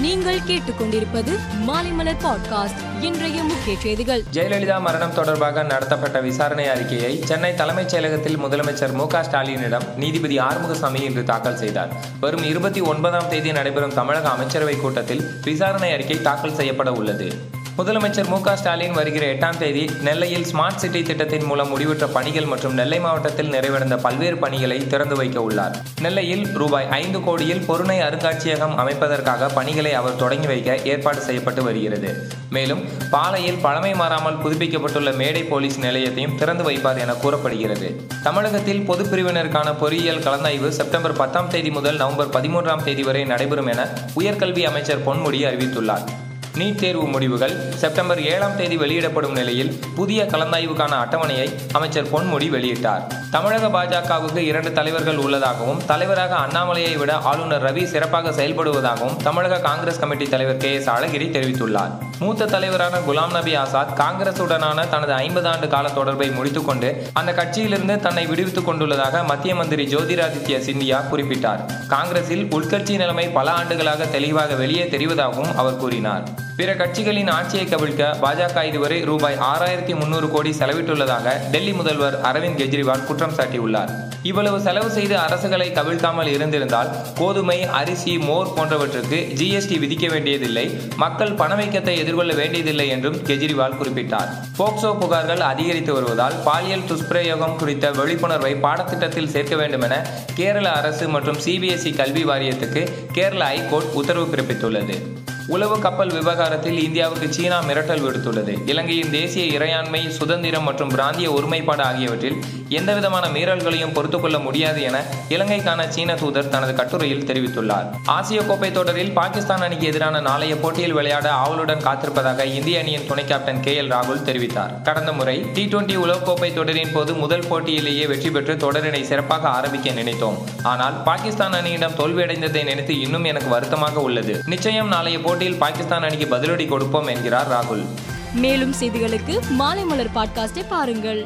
நீங்கள் கேட்டுக்கொண்டிருப்பது மாலைமலர் பாட்காஸ்ட் இன்றைய முக்கிய செய்திகள். ஜெயலலிதா மரணம் தொடர்பாக நடத்தப்பட்ட விசாரணை அறிக்கையை சென்னை தலைமைச் செயலகத்தில் முதலமைச்சர் மு ஸ்டாலினிடம் நீதிபதி ஆறுமுகசாமி இன்று தாக்கல் செய்தார். வரும் இருபத்தி ஒன்பதாம் தேதி நடைபெறும் தமிழக அமைச்சரவை கூட்டத்தில் விசாரணை அறிக்கை தாக்கல் செய்யப்பட உள்ளது. முதலமைச்சர் மு ஸ்டாலின் வருகிற எட்டாம் தேதி நெல்லையில் ஸ்மார்ட் சிட்டி திட்டத்தின் மூலம் முடிவுற்ற பணிகள் மற்றும் நெல்லை மாவட்டத்தில் நிறைவடைந்த பல்வேறு பணிகளை திறந்து வைக்க உள்ளார். நெல்லையில் ரூபாய் ஐந்து கோடியில் பொருணை அருங்காட்சியகம் அமைப்பதற்காக பணிகளை அவர் தொடங்கி வைக்க ஏற்பாடு செய்யப்பட்டு வருகிறது. மேலும் பாலையில் பழமை மாறாமல் புதுப்பிக்கப்பட்டுள்ள மேடை போலீஸ் நிலையத்தையும் திறந்து வைப்பார் என கூறப்படுகிறது. தமிழகத்தில் பொதுப்பிரிவினருக்கான பொறியியல் கலந்தாய்வு செப்டம்பர் பத்தாம் தேதி முதல் நவம்பர் பதிமூன்றாம் தேதி வரை நடைபெறும் என உயர்கல்வி அமைச்சர் பொன்முடி அறிவித்துள்ளார். நீட் தேர்வு முடிவுகள் செப்டம்பர் ஏழாம் தேதி வெளியிடப்படும் நிலையில் புதிய கலந்தாய்வுக்கான அட்டவணையை அமைச்சர் பொன்முடி வெளியிட்டார். தமிழக பாஜகவுக்கு இரண்டு தலைவர்கள் உள்ளதாகவும் தலைவராக அண்ணாமலையை விட ஆளுநர் ரவி சிறப்பாக செயல்படுவதாகவும் தமிழக காங்கிரஸ் கமிட்டி தலைவர் கே எஸ் அழகிரி தெரிவித்துள்ளார். மூத்த தலைவரான குலாம் நபி ஆசாத் காங்கிரசுடனான தனது ஐம்பது ஆண்டு கால தொடர்பை முடித்துக்கொண்டு அந்த கட்சியிலிருந்து தன்னை விடுவித்துக் கொண்டுள்ளதாக மத்திய மந்திரி ஜோதிராதித்ய சிந்தியா குறிப்பிட்டார். காங்கிரஸில் உள்கட்சி நிலைமை பல ஆண்டுகளாக தெளிவாக வெளியே தெரிவதாகவும் அவர் கூறினார். பிற கட்சிகளின் ஆட்சியை கவிழ்க்க பாஜக இதுவரை ரூபாய் ஆறாயிரத்தி முன்னூறு கோடி செலவிட்டுள்ளதாக டெல்லி முதல்வர் அரவிந்த் கெஜ்ரிவால் குற்றம் சாட்டியுள்ளார். இவ்வளவு செலவு செய்து அரசுகளை கவிழ்க்காமல் இருந்திருந்தால் கோதுமை அரிசி மோர் போன்றவற்றுக்கு ஜிஎஸ்டி விதிக்க வேண்டியதில்லை. மக்கள் பணவீக்கத்தை எதிர்கொள்ள வேண்டியதில்லை என்றும் கெஜ்ரிவால் குறிப்பிட்டார். போக்சோ புகார்கள் அதிகரித்து வருவதால் பாலியல் துஷ்பிரயோகம் குறித்த விழிப்புணர்வை பாடத்திட்டத்தில் சேர்க்க வேண்டும் என கேரள அரசு மற்றும் சிபிஎஸ்இ கல்வி வாரியத்துக்கு கேரள ஐகோர்ட் உத்தரவு பிறப்பித்துள்ளது. உளவு கப்பல் விவகாரத்தில் இந்தியாவுக்கு சீனா மிரட்டல் விடுத்துள்ளது. இலங்கையின் தேசிய இறையாண்மை சுதந்திரம் மற்றும் பிராந்திய ஒருமைப்பாடு ஆகியவற்றில் எந்தவிதமான மீறல்களையும் பொறுத்துக்கொள்ள முடியாது என இலங்கைக்கான சீன தூதர் தனது கட்டுரையில் தெரிவித்துள்ளார். ஆசிய கோப்பை தொடரில் பாகிஸ்தான் அணிக்கு எதிரான நாளைய போட்டியில் விளையாட ஆவலுடன் காத்திருப்பதாக இந்திய அணியின் துணை கேப்டன் கே எல் ராகுல் தெரிவித்தார். கடந்த முறை டி டுவெண்டி உலகக்கோப்பை தொடரின் போது முதல் போட்டியிலேயே வெற்றி பெற்று தொடரினை சிறப்பாக ஆரம்பிக்க நினைத்தோம். ஆனால் பாகிஸ்தான் அணியிடம் தோல்வியடைந்ததை நினைத்து இன்னும் எனக்கு வருத்தமாக உள்ளது. நிச்சயம் நாளைய போட்டியில் பாகிஸ்தான் அணிக்கு பதிலடி கொடுப்போம் என்கிறார் ராகுல். மேலும் செய்திகளுக்கு மாலை மலர் பாட்காஸ்டை பாருங்கள்.